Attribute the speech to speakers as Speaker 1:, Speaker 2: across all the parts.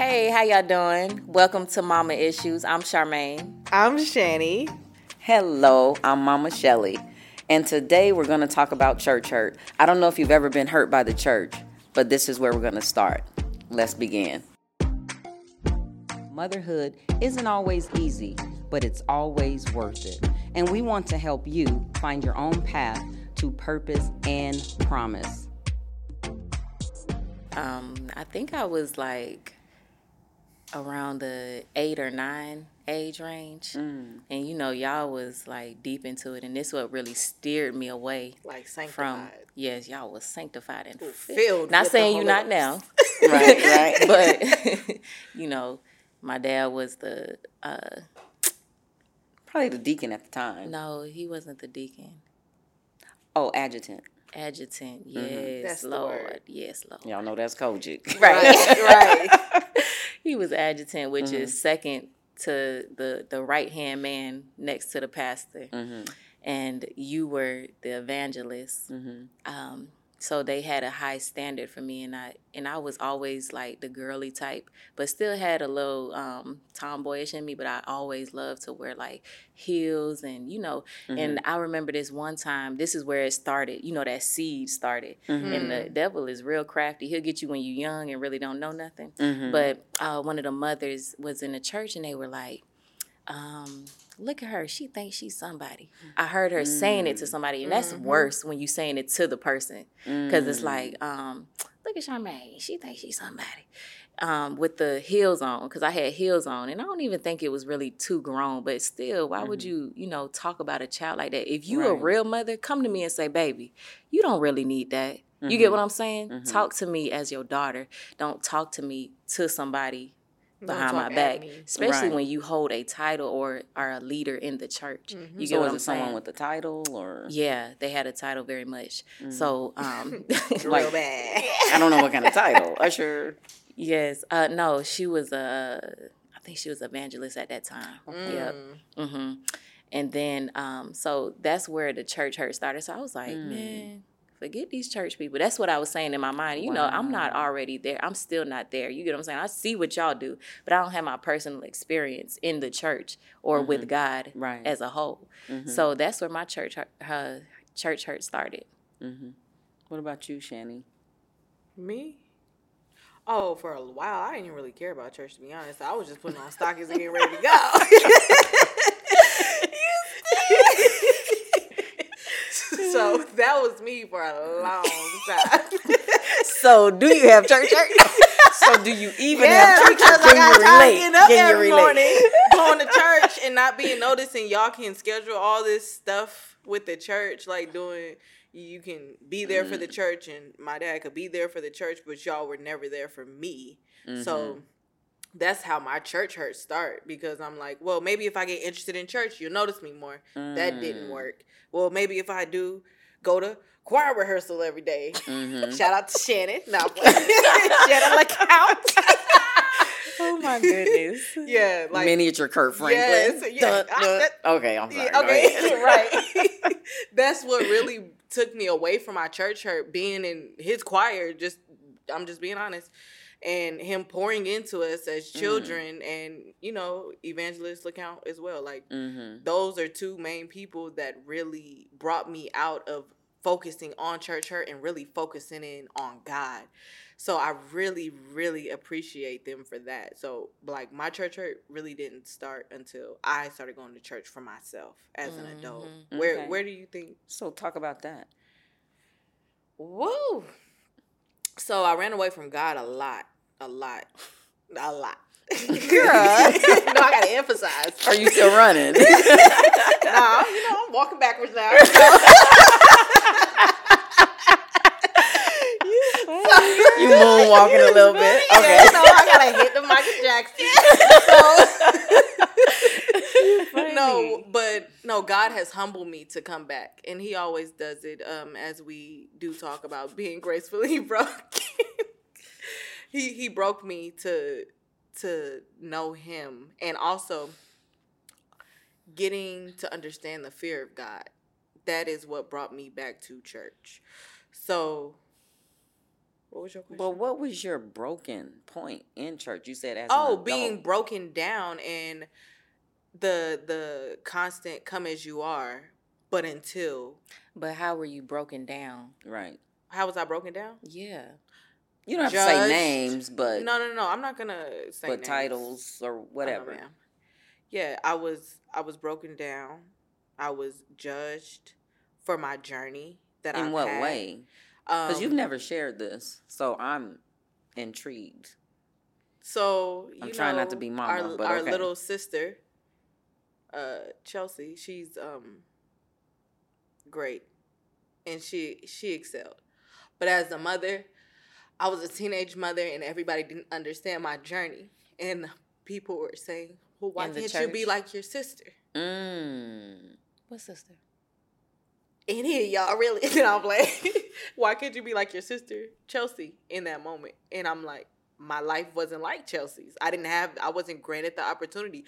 Speaker 1: Hey, how y'all doing? Welcome to Mama Issues. I'm Charmaine.
Speaker 2: I'm Shani.
Speaker 3: Hello, I'm Mama Shelly. And today we're going to talk about church hurt. I don't know if you've ever been hurt by the church, but this is where we're going to start. Let's begin. Motherhood isn't always easy, but it's always worth it. And we want to help you find your own path to purpose and promise.
Speaker 1: Um, I think I was like around the eight or nine age range,
Speaker 2: Mm.
Speaker 1: and you know, y'all was like deep into it, and this what really steered me away
Speaker 2: Like
Speaker 1: from. Yes, y'all was sanctified and
Speaker 2: filled
Speaker 1: Not saying you not now,
Speaker 3: Right, right.
Speaker 1: but you know, my dad was the. uh
Speaker 3: Probably the deacon at the time.
Speaker 1: No, he wasn't the deacon.
Speaker 3: Oh, adjutant.
Speaker 1: Adjutant, yes,
Speaker 2: Mm-hmm. That's
Speaker 1: Lord, yes, Lord.
Speaker 3: Y'all know that's COGIC.
Speaker 2: Right, right.
Speaker 1: He was adjutant, which
Speaker 3: Mm-hmm.
Speaker 1: is second to the the right hand man next to the pastor,
Speaker 3: Mm-hmm.
Speaker 1: and you were the evangelist.
Speaker 3: Mm-hmm.
Speaker 1: Um, so they had a high standard for me, and I and I was always like the girly type, but still had a little um, tomboyish in me. But I always loved to wear like heels, and you know.
Speaker 3: Mm-hmm.
Speaker 1: And I remember this one time. This is where it started. You know, that seed started,
Speaker 3: Mm-hmm.
Speaker 1: and the devil is real crafty. He'll get you when you're young and really don't know nothing.
Speaker 3: Mm-hmm.
Speaker 1: But uh, one of the mothers was in the church, and they were like. Um, look at her. She thinks she's somebody. I heard her saying it to mm-hmm. somebody, and that's mm-hmm. worse when you're saying it to the person because it's mm-hmm. like, um, look at Charmaine. She thinks she's somebody. Um, with the heels on, because I had heels on, and I don't even think it was really too grown. But still, why would you, you know, talk about a child like that? If you a real mother, come to me and say, "Baby, you don't really need that." You get what I'm saying? Talk to me as your daughter. Don't talk to me to somebody behind my back, especially
Speaker 3: Right.
Speaker 1: when you hold a title or are a leader in the church. You get
Speaker 3: So
Speaker 1: what I'm
Speaker 3: it someone with a title or
Speaker 1: yeah, they had a title very much. So, um,
Speaker 2: Real
Speaker 3: Like-
Speaker 2: bad.
Speaker 3: I don't know what kind of title. Usher.
Speaker 1: yes, uh, no, she was a, I think she was evangelist at that time.
Speaker 2: Mm.
Speaker 1: Yep. hmm And then, um, so that's where the church hurt started. So I was like,
Speaker 3: Mm.
Speaker 1: man, forget these church people. That's what I was saying in my mind. You know, I'm not already there. I'm still not there. You get what I'm saying? I see what y'all do, but I don't have my personal experience in the church or with God
Speaker 3: Mm-hmm. Right.
Speaker 1: as a whole. So that's where my church hurt, church hurt started.
Speaker 3: What about you, Shani?
Speaker 2: Me? Oh, for a while, I didn't really care about church, to be honest. I was just putting on stockings and getting ready to go. so that was me for a long time.
Speaker 3: So, do you have church hurt? so, do you even
Speaker 2: Yeah,
Speaker 3: have church
Speaker 2: because
Speaker 3: hurt?
Speaker 2: I got
Speaker 3: you
Speaker 2: tired
Speaker 3: relate?
Speaker 2: getting up
Speaker 3: Can
Speaker 2: every morning, going to church and not being noticed, and y'all can schedule all this stuff with the church, like doing. You can be there for the
Speaker 3: Mm.
Speaker 2: church, and my dad could be there for the church, but y'all were never there for me.
Speaker 3: Mm-hmm.
Speaker 2: So that's how my church hurt start because I'm like, well, maybe if I get interested in church, you'll notice me more. That
Speaker 3: Mm.
Speaker 2: didn't work. Well, maybe if I do go to choir rehearsal every day.
Speaker 3: Mm-hmm.
Speaker 2: Shout out to Shannon. No. Shannon LeCount.
Speaker 1: Oh my goodness.
Speaker 2: yeah, like
Speaker 3: Miniature Kirk Franklin.
Speaker 2: Yes, yeah.
Speaker 3: Dun,
Speaker 2: I- that-
Speaker 3: okay, I'm sorry.
Speaker 2: Yeah, okay, right. That's what really took me away from my church hurt. Being in his choir, just I'm just being honest, and him pouring into us as
Speaker 3: Mm-hmm.
Speaker 2: children, and you know, evangelist account as well. Like
Speaker 3: Mm-hmm.
Speaker 2: those are two main people that really brought me out of focusing on church hurt and really focusing in on God. So I really, really appreciate them for that. So like my church hurt really didn't start until I started going to church for myself as an adult. Where
Speaker 3: Okay.
Speaker 2: where do you think
Speaker 3: So, talk about that.
Speaker 2: Woo. So I ran away from God a lot. A lot. A lot. Girl. no, I gotta emphasize.
Speaker 3: Are you still running?
Speaker 2: Nah, you know, I'm walking backwards now.
Speaker 3: you moonwalking a little bit.
Speaker 2: Yeah,
Speaker 3: Okay.
Speaker 2: no, I gotta hit the Michael Jackson. So, no, but no, God has humbled me to come back, and He always does it. Um, as we do talk about being gracefully broken, He He broke me to to know Him, and also getting to understand the fear of God. That is what brought me back to church. So What was your question?
Speaker 3: But what was your broken point in church? You said as
Speaker 2: oh, being broken down and the the constant come as you are, but until
Speaker 1: But how were you broken down?
Speaker 3: right.
Speaker 2: how was I broken down?
Speaker 1: Yeah.
Speaker 3: You don't have to say names, but
Speaker 2: no, no, no. I'm not gonna say names.
Speaker 3: but
Speaker 2: names.
Speaker 3: titles or
Speaker 2: I know,
Speaker 3: whatever.
Speaker 2: ma'am. yeah, I was I was broken down. I was judged for my journey that
Speaker 3: in
Speaker 2: I've
Speaker 3: what
Speaker 2: had.
Speaker 3: way? Because
Speaker 2: Um,
Speaker 3: you've never shared this, so I'm intrigued.
Speaker 2: So you
Speaker 3: I'm trying not to be mama,
Speaker 2: Our,
Speaker 3: but
Speaker 2: our
Speaker 3: okay.
Speaker 2: little sister, uh, Chelsea, she's um great, and she she excelled. But as a mother, I was a teenage mother, and everybody didn't understand my journey, and people were saying, "Well, why can't you be like your sister?"
Speaker 3: Mm.
Speaker 1: What sister?
Speaker 2: Any of y'all really? And I'm like, why can't you be like your sister, Chelsea, in that moment? And I'm like, my life wasn't like Chelsea's. I didn't have, I wasn't granted the opportunity.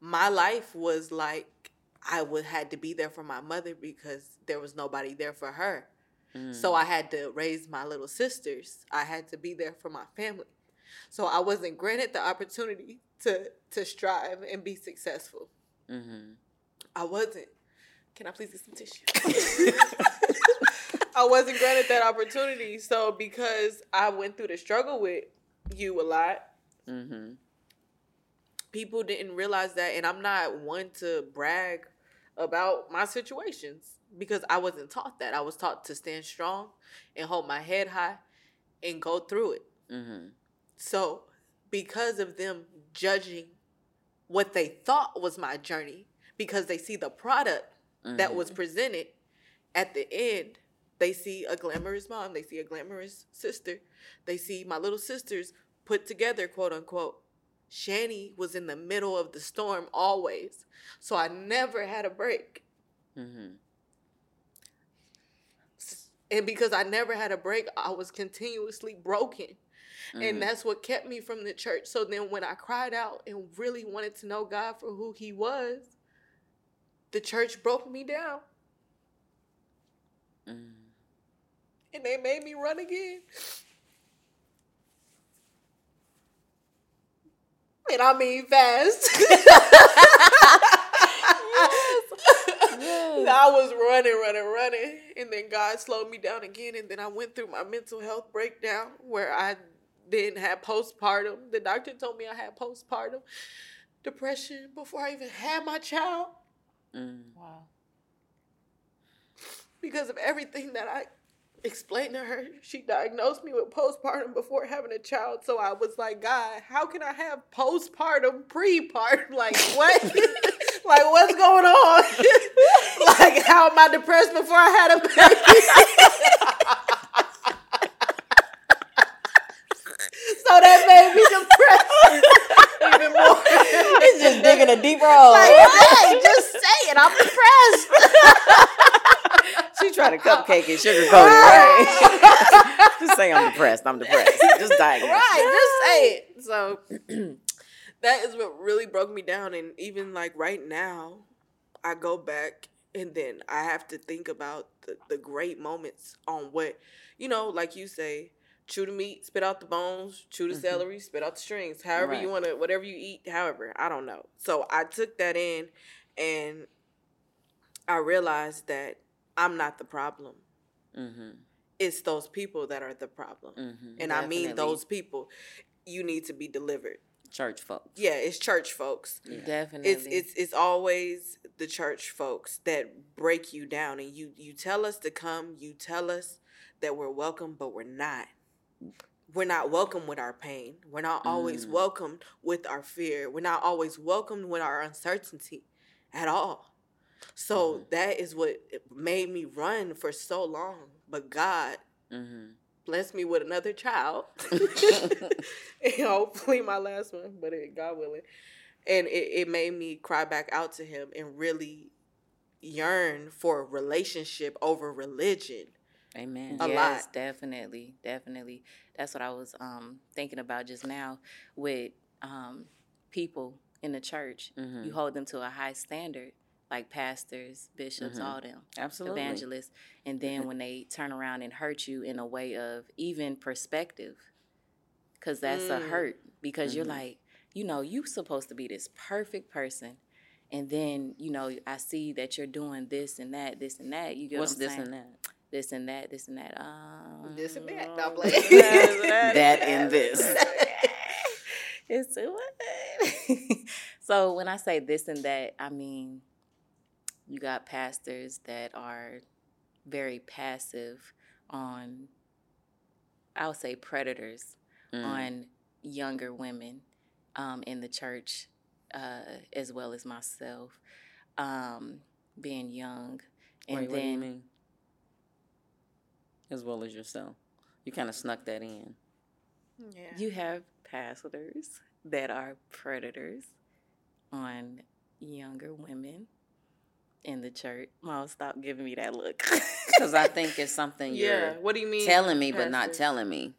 Speaker 2: My life was like, I would had to be there for my mother because there was nobody there for her.
Speaker 3: Mm.
Speaker 2: So I had to raise my little sisters. I had to be there for my family. So I wasn't granted the opportunity to to strive and be successful.
Speaker 3: hmm
Speaker 2: I wasn't. Can I please get some tissue? I wasn't granted that opportunity. So because I went through the struggle with you a lot,
Speaker 3: hmm
Speaker 2: people didn't realize that and I'm not one to brag about my situations because I wasn't taught that. I was taught to stand strong and hold my head high and go through it.
Speaker 3: hmm
Speaker 2: So, because of them judging what they thought was my journey, because they see the product that was presented at the end, they see a glamorous mom, they see a glamorous sister, they see my little sisters put together, quote unquote. Shani was in the middle of the storm always. So I never had a break.
Speaker 3: hmm
Speaker 2: And because I never had a break, I was continuously broken.
Speaker 3: Mhm.
Speaker 2: And that's what kept me from the church. So then when I cried out and really wanted to know God for who he was, the church broke me down
Speaker 3: Mm.
Speaker 2: and they made me run again. And I mean fast. I was running, running, running. And then God slowed me down again. And then I went through my mental health breakdown where I then had postpartum. The doctor told me I had postpartum depression before I even had my child
Speaker 3: Mm.
Speaker 1: Wow.
Speaker 2: because of everything that I explained to her. She diagnosed me with postpartum before having a child. So I was like, God, how can I have postpartum pre-partum? Like what? like what's going on? like how am I depressed before I had a baby? so that made me depressed even more.
Speaker 1: It's just digging a deeper hole.
Speaker 2: Like, hey, just say it. I'm
Speaker 3: She cupcake and sugarcoat it, right? Just say I'm depressed. I'm depressed. Just diagnose.
Speaker 2: right, just say it. So that is what really broke me down. And even like right now, I go back and then I have to think about the, the great moments on what, you know, like you say, chew the meat, spit out the bones, chew the
Speaker 3: Mhm.
Speaker 2: celery, spit out the strings, however you want to, whatever you eat, however, I don't know. So I took that in and I realized that I'm not the problem.
Speaker 3: Mm-hmm.
Speaker 2: It's those people that are the problem.
Speaker 3: Mm-hmm.
Speaker 2: And I mean those people. You need to be delivered.
Speaker 3: Church folks.
Speaker 2: Yeah, it's church folks.
Speaker 1: Definitely.
Speaker 2: It's it's it's always the church folks that break you down and you you tell us to come, you tell us that we're welcome, but we're not. We're not welcome with our pain. We're not always
Speaker 3: Mm.
Speaker 2: welcomed with our fear. We're not always welcomed with our uncertainty at all. So
Speaker 3: Mhm.
Speaker 2: that is what made me run for so long. But God
Speaker 3: Mm-hmm.
Speaker 2: blessed me with another child. and hopefully my last one, but it, God willing. And it, it made me cry back out to him and really yearn for a relationship over religion.
Speaker 3: Amen.
Speaker 2: A
Speaker 1: yes,
Speaker 2: lot.
Speaker 1: definitely, definitely. That's what I was um, thinking about just now with um, people in the church.
Speaker 3: Mhm.
Speaker 1: You hold them to a high standard like pastors, bishops,
Speaker 3: Mhm.
Speaker 1: all them
Speaker 3: Absolutely.
Speaker 1: evangelists, and then when they turn around and hurt you in a way of even perspective, because that's a
Speaker 2: Mm.
Speaker 1: hurt. Because you're
Speaker 3: Mhm.
Speaker 1: like, you know, you're supposed to be this perfect person, and then you know, I see that you're doing this and that, this and that. You get
Speaker 3: What's
Speaker 1: what I'm
Speaker 3: this
Speaker 1: saying?
Speaker 3: and that?
Speaker 1: This and that, this and that. Um,
Speaker 2: This and that. No, I'm
Speaker 1: this
Speaker 2: playing.
Speaker 1: and that, and that,
Speaker 3: That
Speaker 1: this
Speaker 3: and this.
Speaker 1: it's too much. so when I say this and that, I mean you got pastors that are very passive on I'll say predators
Speaker 3: Mm.
Speaker 1: on younger women um, in the church uh, as well as myself um, being young and
Speaker 3: Wait, what do you mean? As well as yourself. You kind of snuck that in.
Speaker 2: Yeah.
Speaker 1: you have pastors that are predators on younger women in the church. Mom, stop giving me that look.
Speaker 3: Because I think it's something
Speaker 2: yeah.
Speaker 3: you're
Speaker 2: What do you mean?
Speaker 3: telling me, but not telling me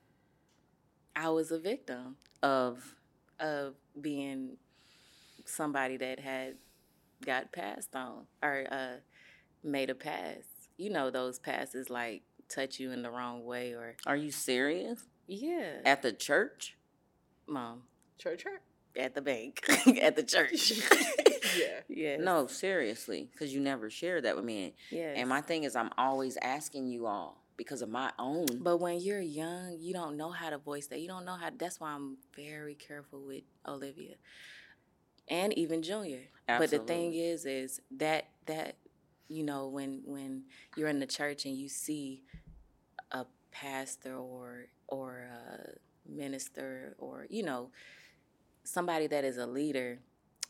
Speaker 1: I was a victim
Speaker 3: of.
Speaker 1: of being somebody that had got passed on or uh, made a pass. You know those passes like touch you in the wrong way or
Speaker 3: Are you serious?
Speaker 1: yeah,
Speaker 3: At the church?
Speaker 1: mom
Speaker 2: Church hurt.
Speaker 1: At the bank at the church.
Speaker 2: Yeah.
Speaker 1: yes.
Speaker 3: No, seriously, because you never shared that with me.
Speaker 1: Yeah.
Speaker 3: And my thing is, I'm always asking you all because of my own.
Speaker 1: But when you're young, you don't know how to voice that. You don't know how. That's why I'm very careful with Olivia, and even Junior. Absolutely. But the thing is, is that that you know when when you're in the church and you see a pastor or or a minister or you know somebody that is a leader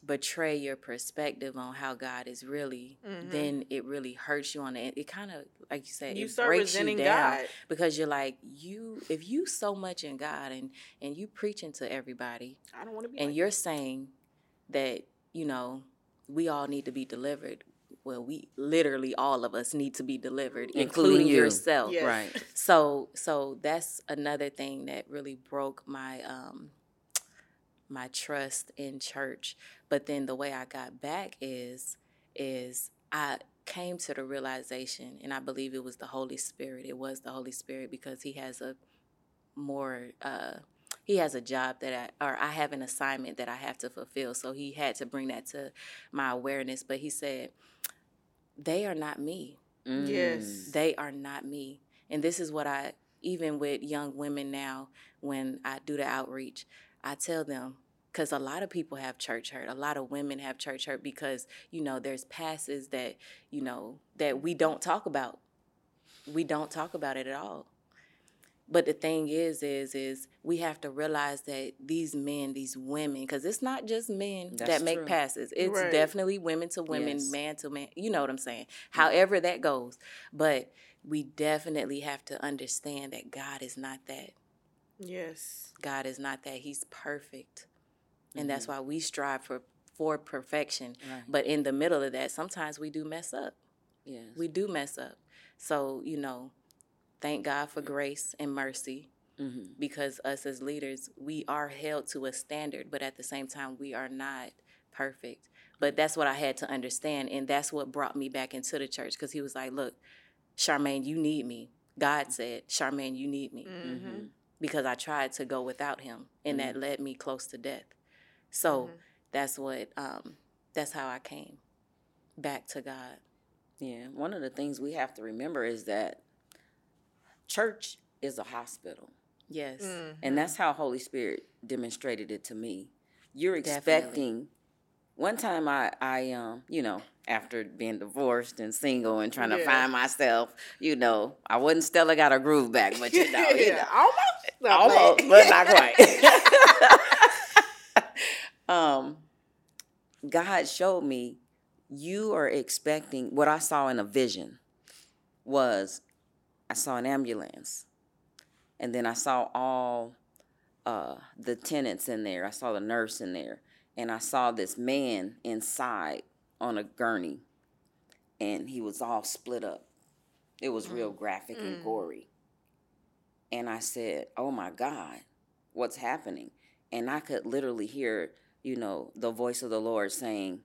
Speaker 1: betray your perspective on how God is really,
Speaker 2: Mhm.
Speaker 1: then it really hurts you on it. It kind of, like you said,
Speaker 2: You
Speaker 1: it
Speaker 2: start
Speaker 1: breaks
Speaker 2: resenting
Speaker 1: you down
Speaker 2: God.
Speaker 1: because you're like you. If you so much in God and and you preaching to everybody,
Speaker 2: I don't want to be.
Speaker 1: and
Speaker 2: like
Speaker 1: you're saying that you know we all need to be delivered. Well, we literally all of us need to be delivered,
Speaker 3: Including
Speaker 1: including,
Speaker 3: you.
Speaker 1: yourself.
Speaker 2: Yes.
Speaker 3: Right.
Speaker 1: So so that's another thing that really broke my um my trust in church. But then the way I got back is is I came to the realization and I believe it was the Holy Spirit. It was the Holy Spirit because he has a more uh he has a job that I or I have an assignment that I have to fulfill. So he had to bring that to my awareness. But he said, They are not me
Speaker 3: Mm.
Speaker 2: Yes.
Speaker 1: they are not me. And this is what I, even with young women now, when I do the outreach, I tell them, because a lot of people have church hurt. A lot of women have church hurt because, you know, there's passes that, you know, that we don't talk about. We don't talk about it at all. But the thing is, is, is we have to realize that these men, these women, because it's not just men
Speaker 3: That's
Speaker 1: that make
Speaker 3: true.
Speaker 1: passes. It's
Speaker 2: Right.
Speaker 1: definitely women to women,
Speaker 3: Yes.
Speaker 1: man to man. You know what I'm saying? However that goes. But we definitely have to understand that God is not that.
Speaker 2: Yes.
Speaker 1: God is not that. He's perfect. And that's why we strive for for perfection.
Speaker 3: Right.
Speaker 1: But in the middle of that, sometimes we do mess up.
Speaker 3: Yes.
Speaker 1: We do mess up. So, you know, thank God for grace and mercy
Speaker 3: hmm
Speaker 1: because us as leaders, we are held to a standard, but at the same time, we are not perfect. But that's what I had to understand. And that's what brought me back into the church because he was like, look, Charmaine, you need me. God said, Charmaine, you need me
Speaker 2: Mm-hmm.
Speaker 1: because I tried to go without him and that led me close to death. So that's what, um, that's how I came back to God.
Speaker 3: Yeah. One of the things we have to remember is that church is a hospital.
Speaker 1: Yes.
Speaker 2: Mm.
Speaker 3: And that's how Holy Spirit demonstrated it to me. You're
Speaker 1: Definitely.
Speaker 3: expecting one time I I um, you know, after being divorced and single and trying to find myself, you know, I wasn't Stella got her groove back, but you know, you know
Speaker 2: Almost. Not
Speaker 3: almost, but not quite. um, God showed me you are expecting what I saw in a vision was I saw an ambulance, and then I saw all uh, the tenants in there. I saw the nurse in there, and I saw this man inside on a gurney, and he was all split up. It was real graphic and gory. And I said, Oh my God, what's happening? And I could literally hear, you know, the voice of the Lord saying,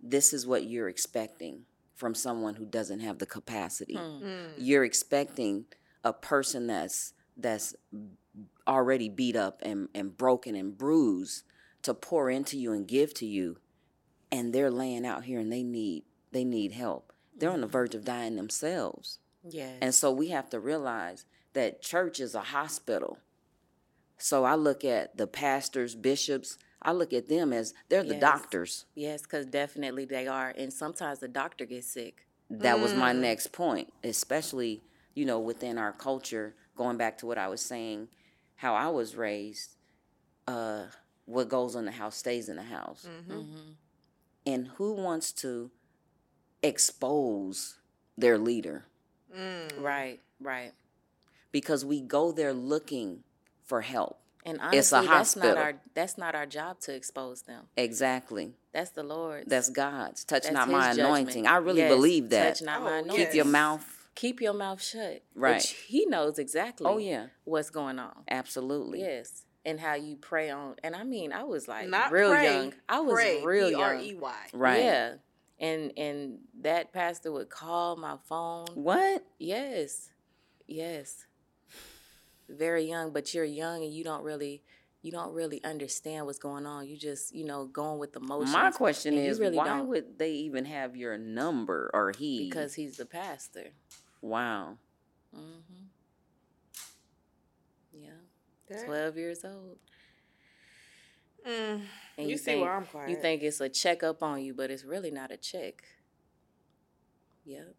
Speaker 3: this is what you're expecting from someone who doesn't have the capacity.
Speaker 2: Mm.
Speaker 3: You're expecting a person that's that's already beat up and, and broken and bruised to pour into you and give to you and they're laying out here and they need they need help. They're on the verge of dying themselves.
Speaker 1: Yeah.
Speaker 3: And so we have to realize that church is a hospital. So I look at the pastors, bishops, I look at them as they're the doctors.
Speaker 1: yes, because definitely they are. And sometimes the doctor gets sick.
Speaker 3: That was my
Speaker 2: Mm.
Speaker 3: next point, especially, you know, within our culture, going back to what I was saying, how I was raised, uh, what goes in the house stays in the house.
Speaker 2: Mm-hmm.
Speaker 1: hmm
Speaker 3: And who wants to expose their leader?
Speaker 2: Mm.
Speaker 1: Right, right.
Speaker 3: Because we go there looking for help.
Speaker 1: And
Speaker 3: It's a
Speaker 1: honestly, that's not
Speaker 3: hospital.
Speaker 1: our that's not our job to expose them.
Speaker 3: Exactly.
Speaker 1: That's the Lord's.
Speaker 3: That's God's. Touch
Speaker 1: That's
Speaker 3: not
Speaker 1: his
Speaker 3: my
Speaker 1: judgment.
Speaker 3: anointing. I really
Speaker 1: Yes,
Speaker 3: believe that.
Speaker 1: Touch not
Speaker 2: Oh,
Speaker 1: my anointing.
Speaker 3: Keep your mouth.
Speaker 1: Keep your mouth shut.
Speaker 3: Right.
Speaker 1: Which he knows exactly.
Speaker 3: Oh, yeah.
Speaker 1: What's going on?
Speaker 3: Absolutely.
Speaker 1: Yes. And how you pray on. And I mean, I was like
Speaker 2: Not
Speaker 1: real
Speaker 2: pray,
Speaker 1: young. I was
Speaker 2: pray,
Speaker 1: real young.
Speaker 2: P-R-E-Y.
Speaker 3: Right.
Speaker 1: Yeah. And and that pastor would call my phone.
Speaker 3: What?
Speaker 1: Yes. Yes. Very young, but you're young and you don't really you don't really understand what's going on. You just, you know, going with the motions.
Speaker 3: My question is
Speaker 1: really
Speaker 3: why
Speaker 1: don't.
Speaker 3: would they even have your number or he?
Speaker 1: because he's the pastor.
Speaker 3: wow.
Speaker 1: Mm-hmm. Yeah.
Speaker 2: That-
Speaker 1: 12 years old.
Speaker 2: Mm.
Speaker 1: And
Speaker 2: you,
Speaker 1: you
Speaker 2: see
Speaker 1: think,
Speaker 2: where I'm quiet.
Speaker 1: You think it's a checkup on you, but it's really not a check. Yep.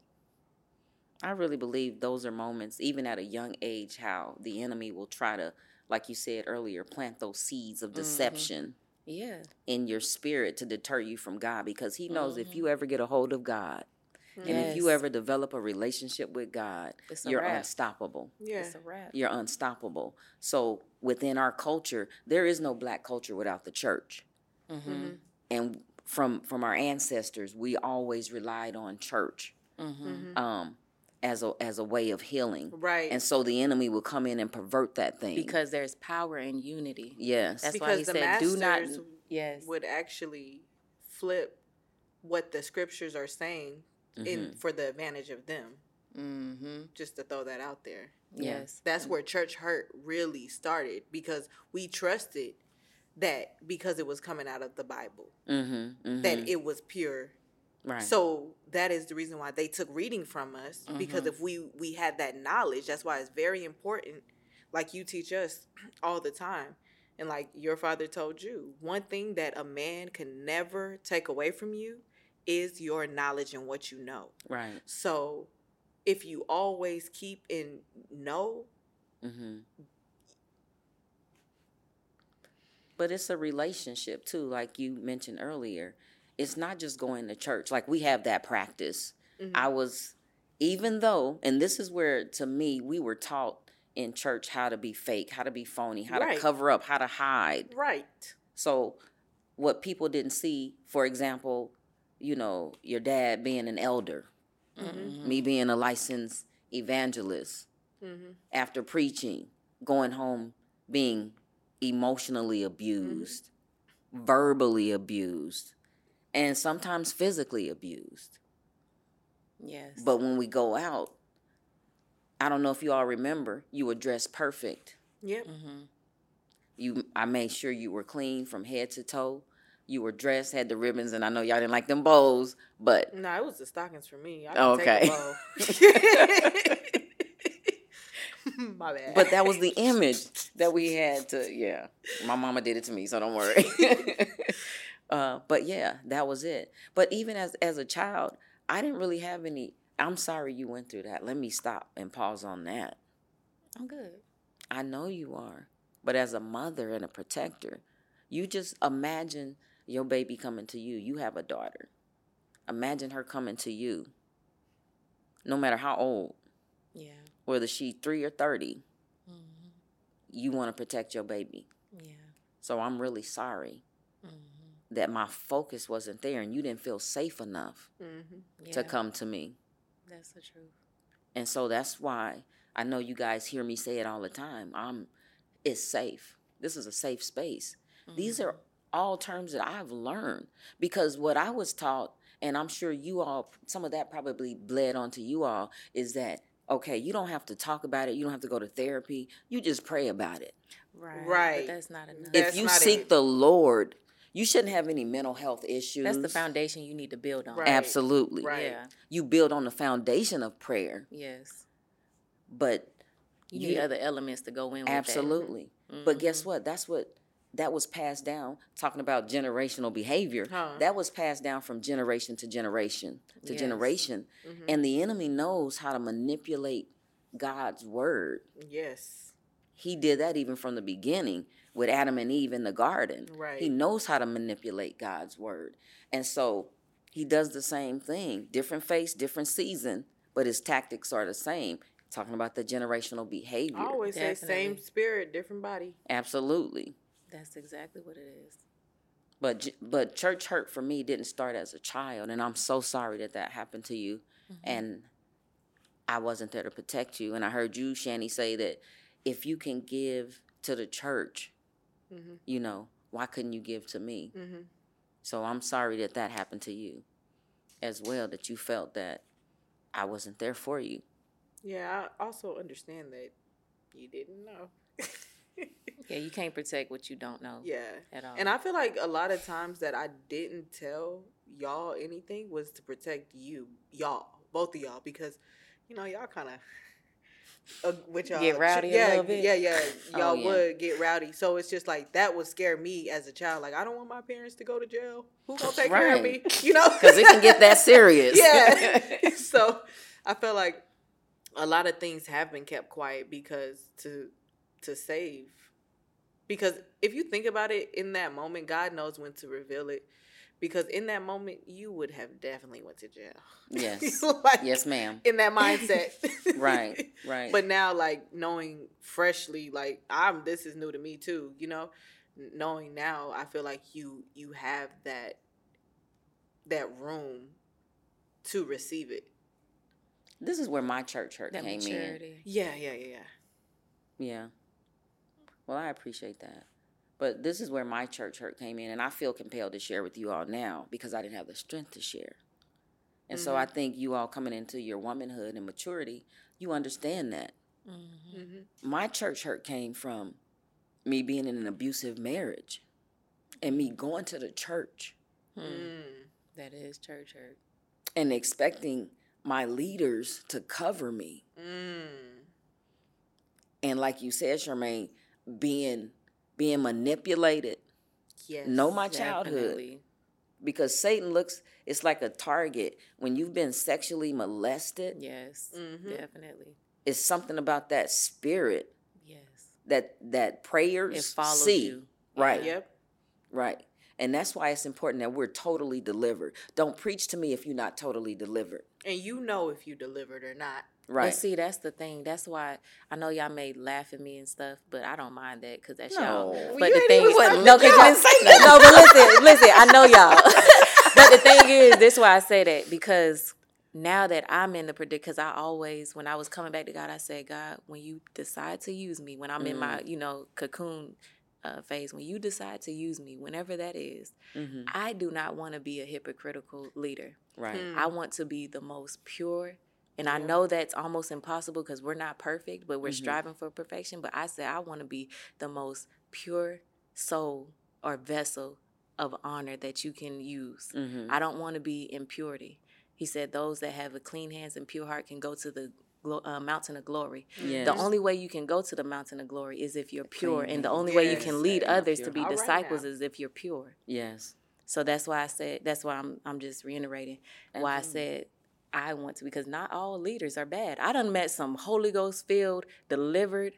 Speaker 3: I really believe those are moments, even at a young age, how the enemy will try to, like you said earlier, plant those seeds of deception
Speaker 1: Yeah.
Speaker 3: in your spirit to deter you from God because he knows if
Speaker 1: Mhm.
Speaker 3: you ever get a hold of God and if you ever develop a relationship with God, you're
Speaker 1: wrap.
Speaker 3: unstoppable.
Speaker 2: yeah.
Speaker 1: It's a wrap.
Speaker 3: You're unstoppable. So within our culture, there is no black culture without the church.
Speaker 1: Mm-hmm.
Speaker 2: Mhm.
Speaker 3: And from from our ancestors, we always relied on church
Speaker 1: Mm-hmm.
Speaker 2: Mhm.
Speaker 3: um, as a as a way of healing.
Speaker 2: Right.
Speaker 3: And so the enemy will come in and pervert that thing.
Speaker 1: Because there's power in unity.
Speaker 3: yes,
Speaker 1: That's why
Speaker 2: because
Speaker 1: he
Speaker 2: the
Speaker 1: said, "Do not."
Speaker 2: masters
Speaker 1: Yes.
Speaker 2: would actually flip what the scriptures are saying
Speaker 3: Mm-hmm.
Speaker 2: in for the advantage of them.
Speaker 1: Mm-hmm.
Speaker 2: Just to throw that out there.
Speaker 3: Yeah.
Speaker 1: Yes.
Speaker 2: That's where church hurt really started because we trusted that because it was coming out of the Bible
Speaker 3: mm-hmm,
Speaker 2: that it was pure.
Speaker 3: right.
Speaker 2: So that is the reason why they took reading from us because
Speaker 1: Mhm.
Speaker 2: if we we had that knowledge, that's why it's very important like you teach us all the time. And like your father told you, one thing that a man can never take away from you is your knowledge and what you know.
Speaker 3: right.
Speaker 2: So if you always keep in know,
Speaker 3: Mm-hmm. But it's a relationship too, like you mentioned earlier. It's not just going to church. Like we have that practice.
Speaker 2: Mhm.
Speaker 3: I was, even though, and this is where to me we were taught in church how to be fake, how to be phony, how
Speaker 2: Right.
Speaker 3: to cover up, how to hide.
Speaker 2: right.
Speaker 3: So, what people didn't see, for example, you know, your dad being an elder,
Speaker 1: Mm-hmm.
Speaker 3: me being a licensed evangelist,
Speaker 2: Mm-hmm.
Speaker 3: after preaching, going home being emotionally abused, verbally abused, and sometimes physically abused.
Speaker 1: Yes.
Speaker 3: But when we go out, I don't know if you all remember, you were dressed perfect.
Speaker 2: Yep.
Speaker 1: Mm-hmm.
Speaker 3: You, I made sure you were clean from head to toe. You were dressed, had the ribbons, and I know y'all didn't like them bows, but
Speaker 2: No, it was the stockings for me. I can take
Speaker 3: okay.
Speaker 2: My bad.
Speaker 3: but that was the image that we had to. Yeah, my mama did it to me, so don't worry. Uh, but yeah, that was it. But even as as a child, I didn't really have any. I'm sorry you went through that. Let me stop and pause on that.
Speaker 1: I'm good.
Speaker 3: I know you are. But as a mother and a protector, you just imagine your baby coming to you. You have a daughter. Imagine her coming to you, no matter how old,
Speaker 1: Yeah.
Speaker 3: whether she three or 30,
Speaker 1: Mm-hmm.
Speaker 3: you want to protect your baby.
Speaker 1: Yeah.
Speaker 3: So I'm really sorry
Speaker 1: Mm-hmm.
Speaker 3: That my focus wasn't there and you didn't feel safe enough
Speaker 2: Mhm.
Speaker 1: Yeah.
Speaker 3: to come to me.
Speaker 1: That's the truth.
Speaker 3: And so that's why I know you guys hear me say it all the time. I'm it's safe. This is a safe space. These are all terms that I've learned because what I was taught, and I'm sure you all, some of that probably bled onto you all, is that okay, you don't have to talk about it, you don't have to go to therapy, you just pray about it.
Speaker 1: Right.
Speaker 2: Right.
Speaker 1: But that's not enough.
Speaker 2: That's
Speaker 3: if you seek
Speaker 2: it.
Speaker 3: the Lord, you shouldn't have any mental health issues.
Speaker 1: that's the foundation you need to build on.
Speaker 2: Right.
Speaker 3: Absolutely.
Speaker 2: Right.
Speaker 1: Yeah.
Speaker 3: You build on the foundation of prayer,
Speaker 1: Yes.
Speaker 3: but
Speaker 1: You
Speaker 3: You-
Speaker 1: need other elements to go in with
Speaker 3: absolutely.
Speaker 1: that.
Speaker 3: But guess
Speaker 1: Mhm.
Speaker 3: what? That's what that was passed down. Talking about generational behavior,
Speaker 2: Huh.
Speaker 3: that was passed down from generation to generation to
Speaker 1: Yes.
Speaker 3: generation,
Speaker 2: Mhm.
Speaker 3: and the enemy knows how to manipulate God's word.
Speaker 2: Yes.
Speaker 3: He did that even from the beginning with Adam and Eve in the garden.
Speaker 2: Right.
Speaker 3: He knows how to manipulate God's word, and so he does the same thing. Different face, different season, but his tactics are the same. Talking about the generational behavior.
Speaker 2: I always say same spirit, different body.
Speaker 3: Absolutely.
Speaker 1: That's exactly what it is.
Speaker 3: But but church hurt for me didn't start as a child, and I'm so sorry that that happened to you. Mm-hmm. And I wasn't there to protect you. And I heard you, Shani, say that if you can give to the church,
Speaker 2: Mm-hmm.
Speaker 3: you know, why couldn't you give to me?
Speaker 2: Mm-hmm.
Speaker 3: So I'm sorry that that happened to you, as well. That you felt that I wasn't there for you.
Speaker 2: Yeah, I also understand that you didn't know.
Speaker 1: Yeah, you can't protect what you don't know
Speaker 2: yeah.
Speaker 1: at all.
Speaker 2: And I feel like a lot of times that I didn't tell y'all anything was to protect you, y'all, both of y'all, because you know y'all kind of uh, with y'all
Speaker 1: Get rowdy
Speaker 2: yeah, yeah, yeah. Y'all
Speaker 3: Oh, yeah.
Speaker 2: would get rowdy, so it's just like that would scare me as a child. Like I don't want my parents to go to jail. Who gonna take care of me? You know,
Speaker 3: Because it can get that serious.
Speaker 2: yeah. so I feel like a lot of things have been kept quiet because to to save. Because if you think about it, in that moment, God knows when to reveal it. Because in that moment, you would have definitely went to jail.
Speaker 3: yes.
Speaker 2: like,
Speaker 3: Yes, ma'am.
Speaker 2: In that mindset.
Speaker 3: Right. Right.
Speaker 2: But now, like knowing freshly, like I'm. This is new to me too. You know, knowing now, I feel like you you have that that room to receive it.
Speaker 3: this is where my church hurt
Speaker 1: that
Speaker 3: came in.
Speaker 1: maturity.
Speaker 2: Yeah, yeah, yeah, yeah.
Speaker 3: Yeah. Well, I appreciate that. But this is where my church hurt came in, and I feel compelled to share with you all now because I didn't have the strength to share. And so I think you all coming into your womanhood and maturity, you understand that.
Speaker 1: Mhm.
Speaker 2: Mm-hmm.
Speaker 3: My church hurt came from me being in an abusive marriage and me going to the church
Speaker 1: Hmm.
Speaker 2: Mm.
Speaker 1: That is church hurt.
Speaker 3: and expecting my leaders to cover me.
Speaker 2: Mm.
Speaker 3: And like you said, Charmaine, being being manipulated.
Speaker 2: Yes.
Speaker 3: Know my childhood.
Speaker 1: Definitely.
Speaker 3: because Satan looks it's like a target when you've been sexually molested
Speaker 1: Yes.
Speaker 2: Mhm.
Speaker 1: Definitely.
Speaker 3: it's something about that spirit
Speaker 1: Yes.
Speaker 3: that that prayers
Speaker 1: It follows
Speaker 3: see
Speaker 1: you.
Speaker 3: right
Speaker 2: Yep.
Speaker 3: right and that's why it's important that we're totally delivered don't preach to me if you're not totally delivered
Speaker 2: And you know if you delivered or not.
Speaker 3: right
Speaker 1: But see, that's the thing. That's why I know y'all may laugh at me and stuff, but I don't mind that because that's
Speaker 3: No.
Speaker 1: y'all.
Speaker 3: Well,
Speaker 1: But
Speaker 2: you
Speaker 1: the thing is, no, because
Speaker 2: y'all.
Speaker 1: y'all say nothing. No, but listen, listen. I know y'all. but the thing is, this is why I say that because now that I'm in the predict, because I always, when I was coming back to God, I said, God, when you decide to use me, when I'm in my, mm. you know, cocoon uh, phase, when you decide to use me, whenever that is,
Speaker 3: hmm
Speaker 1: I do not want to be a hypocritical leader.
Speaker 3: right
Speaker 2: Hmm.
Speaker 1: I want to be the most pure. And I know that's almost impossible because we're not perfect, but we're
Speaker 3: Mhm.
Speaker 1: striving for perfection. But I said I want to be the most pure soul or vessel of honor that you can use.
Speaker 3: hmm
Speaker 1: I don't want to be impurity. He said those that have a clean hands and pure heart can go to the glo- uh, mountain of glory.
Speaker 3: yes.
Speaker 1: The only way you can go to the mountain of glory is if you're pure, and the only way you can lead others to be.
Speaker 2: All right
Speaker 1: disciples
Speaker 2: now.
Speaker 1: is if you're pure.
Speaker 3: yes
Speaker 1: So that's why I said that's why I'm I'm just reiterating why I said I want to because not all leaders are bad. I done met some Holy Ghost filled, delivered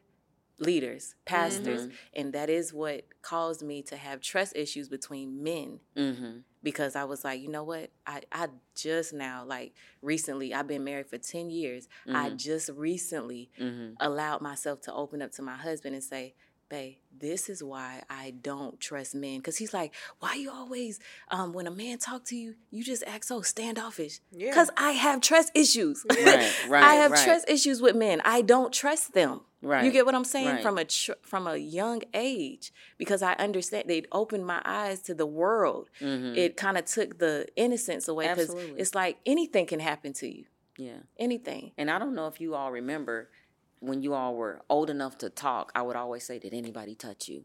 Speaker 1: leaders, pastors, and that is what caused me to have trust issues between men
Speaker 3: hmm
Speaker 1: because I was like, you know what? I, I just now, like recently, I've been married for 10 years. I
Speaker 3: Mhm.
Speaker 1: just recently
Speaker 3: hmm
Speaker 1: allowed myself to open up to my husband and say, Babe, this is why I don't trust men. Because he's like, why you always, um, when a man talk to you, you just act so standoffish?
Speaker 2: Yeah.
Speaker 1: Because I have trust issues.
Speaker 3: right right
Speaker 1: I have
Speaker 3: right.
Speaker 1: trust issues with men. I don't trust them.
Speaker 3: Right.
Speaker 1: You get what I'm saying
Speaker 3: Right.
Speaker 1: from a tr- from a young age because I understand they opened my eyes to the world. It kind of took the innocence away because
Speaker 3: Mm-hmm.
Speaker 1: It's like anything can happen to you.
Speaker 3: Yeah.
Speaker 1: Anything.
Speaker 3: And I don't know if you all remember when you all were old enough to talk, I would always say, Did anybody touch you?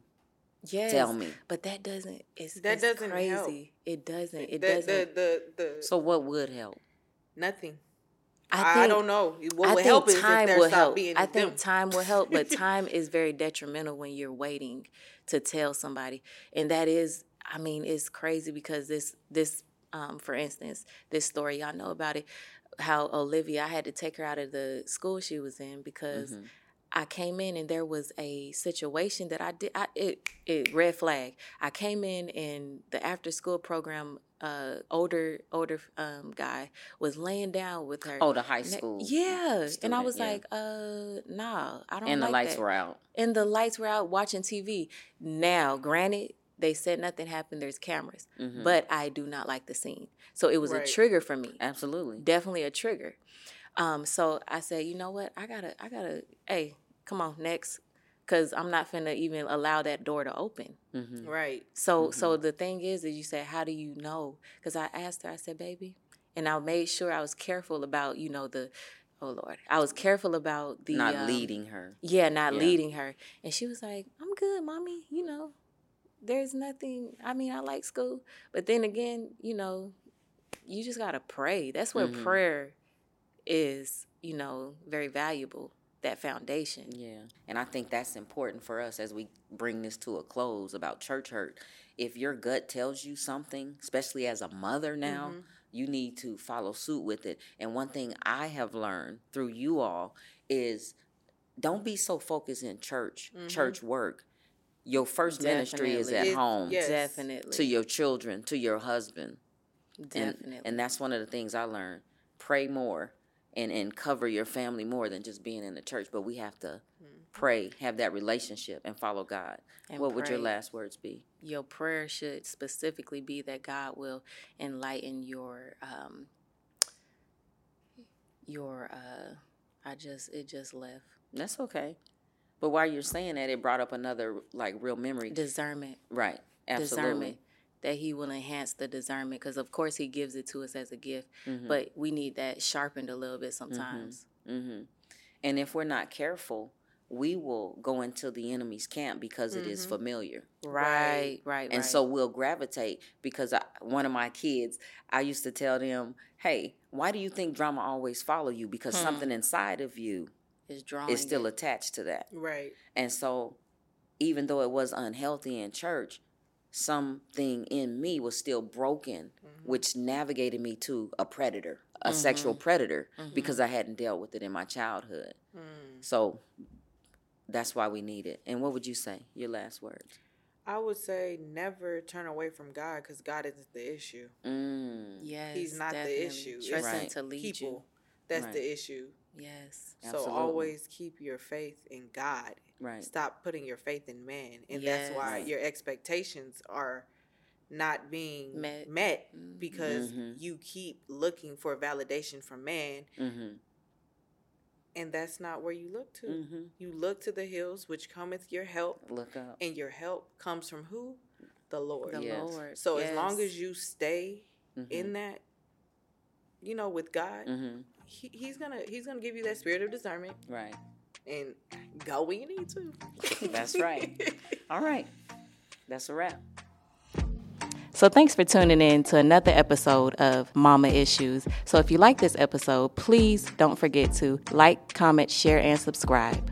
Speaker 1: Yes.
Speaker 3: Tell me.
Speaker 1: But that doesn't. It's
Speaker 2: That
Speaker 1: it's
Speaker 2: doesn't
Speaker 1: crazy.
Speaker 2: help.
Speaker 1: It doesn't. It
Speaker 2: the,
Speaker 1: doesn't.
Speaker 2: the the the
Speaker 3: So what would help?
Speaker 2: nothing.
Speaker 1: I
Speaker 2: I, don't know. What
Speaker 1: I
Speaker 2: would
Speaker 1: think
Speaker 2: help is if
Speaker 1: time
Speaker 2: there
Speaker 1: will help.
Speaker 2: being
Speaker 1: I think
Speaker 2: them.
Speaker 1: time will help, but time is very detrimental when you're waiting to tell somebody, and that is, I mean, it's crazy because this this, um, for instance, this story y'all know about it, how Olivia, I had to take her out of the school she was in because.
Speaker 3: Mm-hmm.
Speaker 1: I came in and there was a situation that I did. I, it it red flag. I came in and the after school program, uh, older older um guy was laying down with her.
Speaker 3: Oh, the high
Speaker 1: Ne-
Speaker 3: school.
Speaker 1: Yeah. and I was
Speaker 3: yeah.
Speaker 1: like, uh, nah, I don't
Speaker 3: And the lights
Speaker 1: that.
Speaker 3: were out.
Speaker 1: And the lights were out watching TV. Now, granted, they said nothing happened, there's cameras.
Speaker 3: Mm-hmm.
Speaker 1: But I do not like the scene. So it was
Speaker 2: Right.
Speaker 1: a trigger for me.
Speaker 3: Absolutely.
Speaker 1: Definitely a trigger. Um, so I said, you know what? I gotta, I gotta, hey, come on, next. Cause I'm not finna even allow that door to open.
Speaker 3: Mm-hmm.
Speaker 2: right.
Speaker 1: So so the thing is, is you said, how do you know? Because I asked her, I said, baby, and I made sure I was careful about, you know, the, oh Lord, I was careful about the
Speaker 3: Not
Speaker 1: um,
Speaker 3: leading her.
Speaker 1: Yeah, not
Speaker 3: Yeah.
Speaker 1: leading her, and she was like, I'm good, mommy. You know, there's nothing. I mean, I like school, but then again, you know, you just gotta pray. That's where
Speaker 3: Mhm.
Speaker 1: prayer is, you know, very valuable. That foundation.
Speaker 3: Yeah. And I think that's important for us as we bring this to a close about church hurt. If your gut tells you something, especially as a mother now, mm-hmm. you need to follow suit with it. And one thing I have learned through you all is don't be so focused in church, mm-hmm. church work. Your first ministry is at
Speaker 2: It-
Speaker 3: home
Speaker 2: yes.
Speaker 1: Definitely.
Speaker 3: to your children, to your husband. And,
Speaker 1: Definitely.
Speaker 3: and that's one of the things I learned. Pray more and, and cover your family more than just being in the church. But we have to pray, have that relationship, and follow God.
Speaker 1: And
Speaker 3: what would your last words be?
Speaker 1: your prayer should specifically be that God will enlighten your um your uh I just it just left
Speaker 3: That's okay. But while you're saying that, it brought up another like real memory.
Speaker 1: discernment
Speaker 3: right. Absolutely.
Speaker 1: discernment that he will enhance the discernment because of course he gives it to us as a gift
Speaker 3: Mm-hmm.
Speaker 1: but we need that sharpened a little bit sometimes
Speaker 3: hmm And if we're not careful, we will go into the enemy's camp because it is familiar.
Speaker 1: right right
Speaker 3: and
Speaker 1: right.
Speaker 3: so we'll gravitate because I, one of my kids i used to tell them hey why do you think drama always follow you because something inside of you
Speaker 1: is drawing
Speaker 3: is still
Speaker 1: it.
Speaker 3: attached to that
Speaker 2: Right.
Speaker 3: and so even though it was unhealthy in church something in me was still broken mm-hmm. which navigated me to a predator a mm-hmm. sexual predator mm-hmm. because i hadn't dealt with it in my childhood mm. so that's why we need it and what would you say your last words
Speaker 2: I would say never turn away from God because God isn't the issue.
Speaker 3: mm.
Speaker 1: yes
Speaker 2: He's not
Speaker 1: definitely.
Speaker 2: the issue. It's
Speaker 1: trust
Speaker 3: Right.
Speaker 1: to lead
Speaker 2: people.
Speaker 1: you
Speaker 2: That's
Speaker 3: Right.
Speaker 2: the issue.
Speaker 1: Yes
Speaker 2: So always keep your faith in God.
Speaker 3: Right.
Speaker 2: Stop putting your faith in man. And that's why your expectations are not being
Speaker 1: Met.
Speaker 2: met, because
Speaker 3: Mhm.
Speaker 2: you keep looking for validation from man
Speaker 3: mm-hmm.
Speaker 2: and that's not where you look to.
Speaker 3: Mm-hmm.
Speaker 2: You look to the hills which cometh your help
Speaker 3: Look up.
Speaker 2: and your help comes from who? The Lord.
Speaker 1: the
Speaker 3: Yes.
Speaker 1: Lord
Speaker 2: So as long as you stay
Speaker 3: Mhm.
Speaker 2: in that, you know, with God,
Speaker 3: Mm-hmm.
Speaker 2: He, he's gonna he's gonna give you that spirit of discernment
Speaker 3: Right.
Speaker 2: and go where you need to.
Speaker 3: That's right. All right. That's a wrap.
Speaker 1: So, thanks for tuning in to another episode of Mama Issues. So, if you like this episode, please don't forget to like, comment, share, and subscribe.